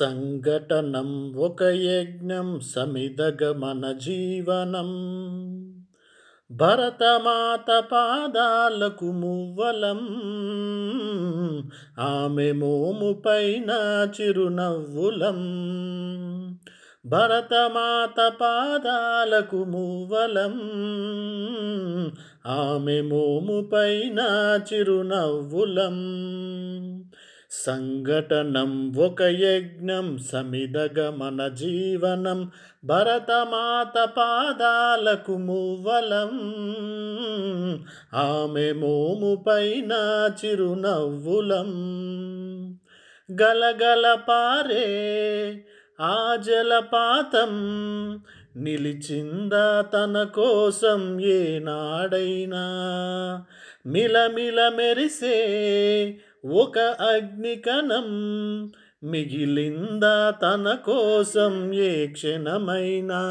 సంఘటనం ఒక యజ్ఞం సమిదగమన జీవనం. భరతమాత పాదాలకు మువ్వలం ఆమె మోము పైన చిరునవ్వులం. భరతమాత పాదాలకు మువ్వలం ఆమె మోము పైన చిరునవ్వులం. సంఘటనం ఒక యజ్ఞం సమిదగమన జీవనం భరతమాత పాదాలకు మువ్వలం. ఆమె మోము పైన చిరునవ్వులం. గలగల పారే ఆ జలపాతం నిలిచిందా తన కోసం ఏనాడైనా. మిలమిల మెరిసే ఒక అగ్నికణం మిగిలిందా తన కోసం ఏ క్షణమైనా.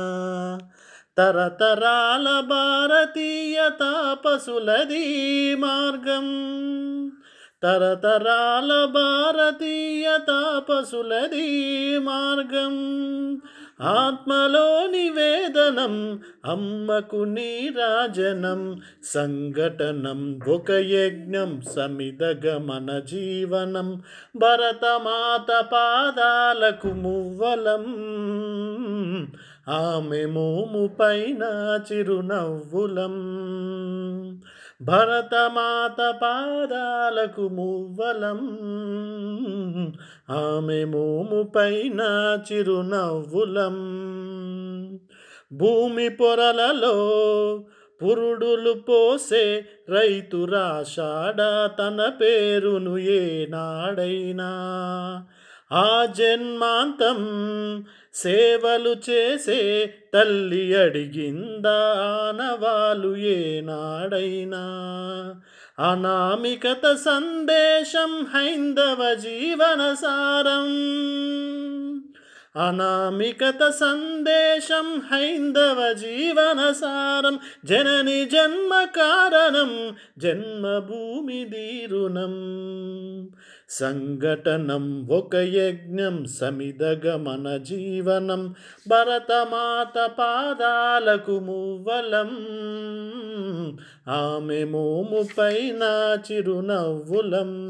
తరతరాల భారతీయ తాపసులది మార్గం తరతరాల భారతీయ తాపసులది మార్గం ఆత్మలో నివేదనం అమ్మకు నీరాజనం సంఘటనం ఒక యజ్ఞం సమిదగమన జీవనం భరతమాత పాదాలకు మువ్వలం. ఆమె మోము పైన చిరునవ్వులం. భరతమాత పాదాలకు మువ్వలం. ఆమె మోము పైన చిరునవ్వులం. భూమి పొరలలో పురుడులు పోసే రైతు రాషాడ తన పేరును ఏనాడైనా. ఆ జన్మాంతం సేవలు చేసే తల్లి అడిగిందా ఆనవాలు ఏనాడైనా. అనామికత సందేశం హైందవ జీవన సారం. అనామికత సందేశం హైందవ జీవన సారం జనని జన్మ కారణం జన్మభూమి దీరుణం. సంఘటనం ఒక యజ్ఞం సమిదగమన జీవనం భరతమాత పాదాలకు మువ్వలం. ఆమె మోము పైన చిరునవ్వులం.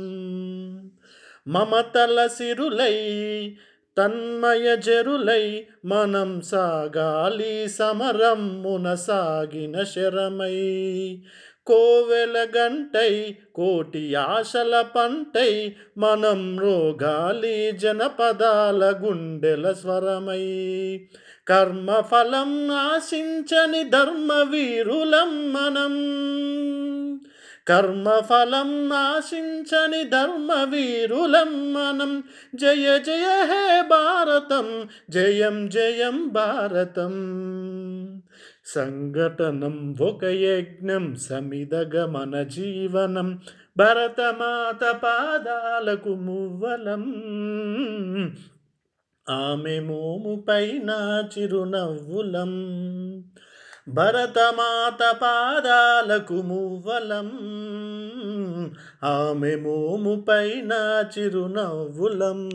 మమతల సిరులై తన్మయ జరులై మనం సాగాలి సమరమ్మున సాగిన శరమై. కోవెల గంటై కోటి ఆశల పంటై మనం రోగాలి జనపదాల గుండెల స్వరమై. కర్మఫలం ఆశించని ధర్మ వీరులం మనం. కర్మఫలం ఆశించని ధర్మవీరులం మనం. జయ జయ హే భారతం జయం జయం భారతం. సంఘటనం ఒక యజ్ఞం సమిదగమన జీవనం. భరతమాత పాదాలకు మువ్వలం. ఆమె మోము పైన చిరునవ్వులం. భరతమాత పాదాలకు మువ్వలం. ఆమె మోము పైన చిరునవ్వులం.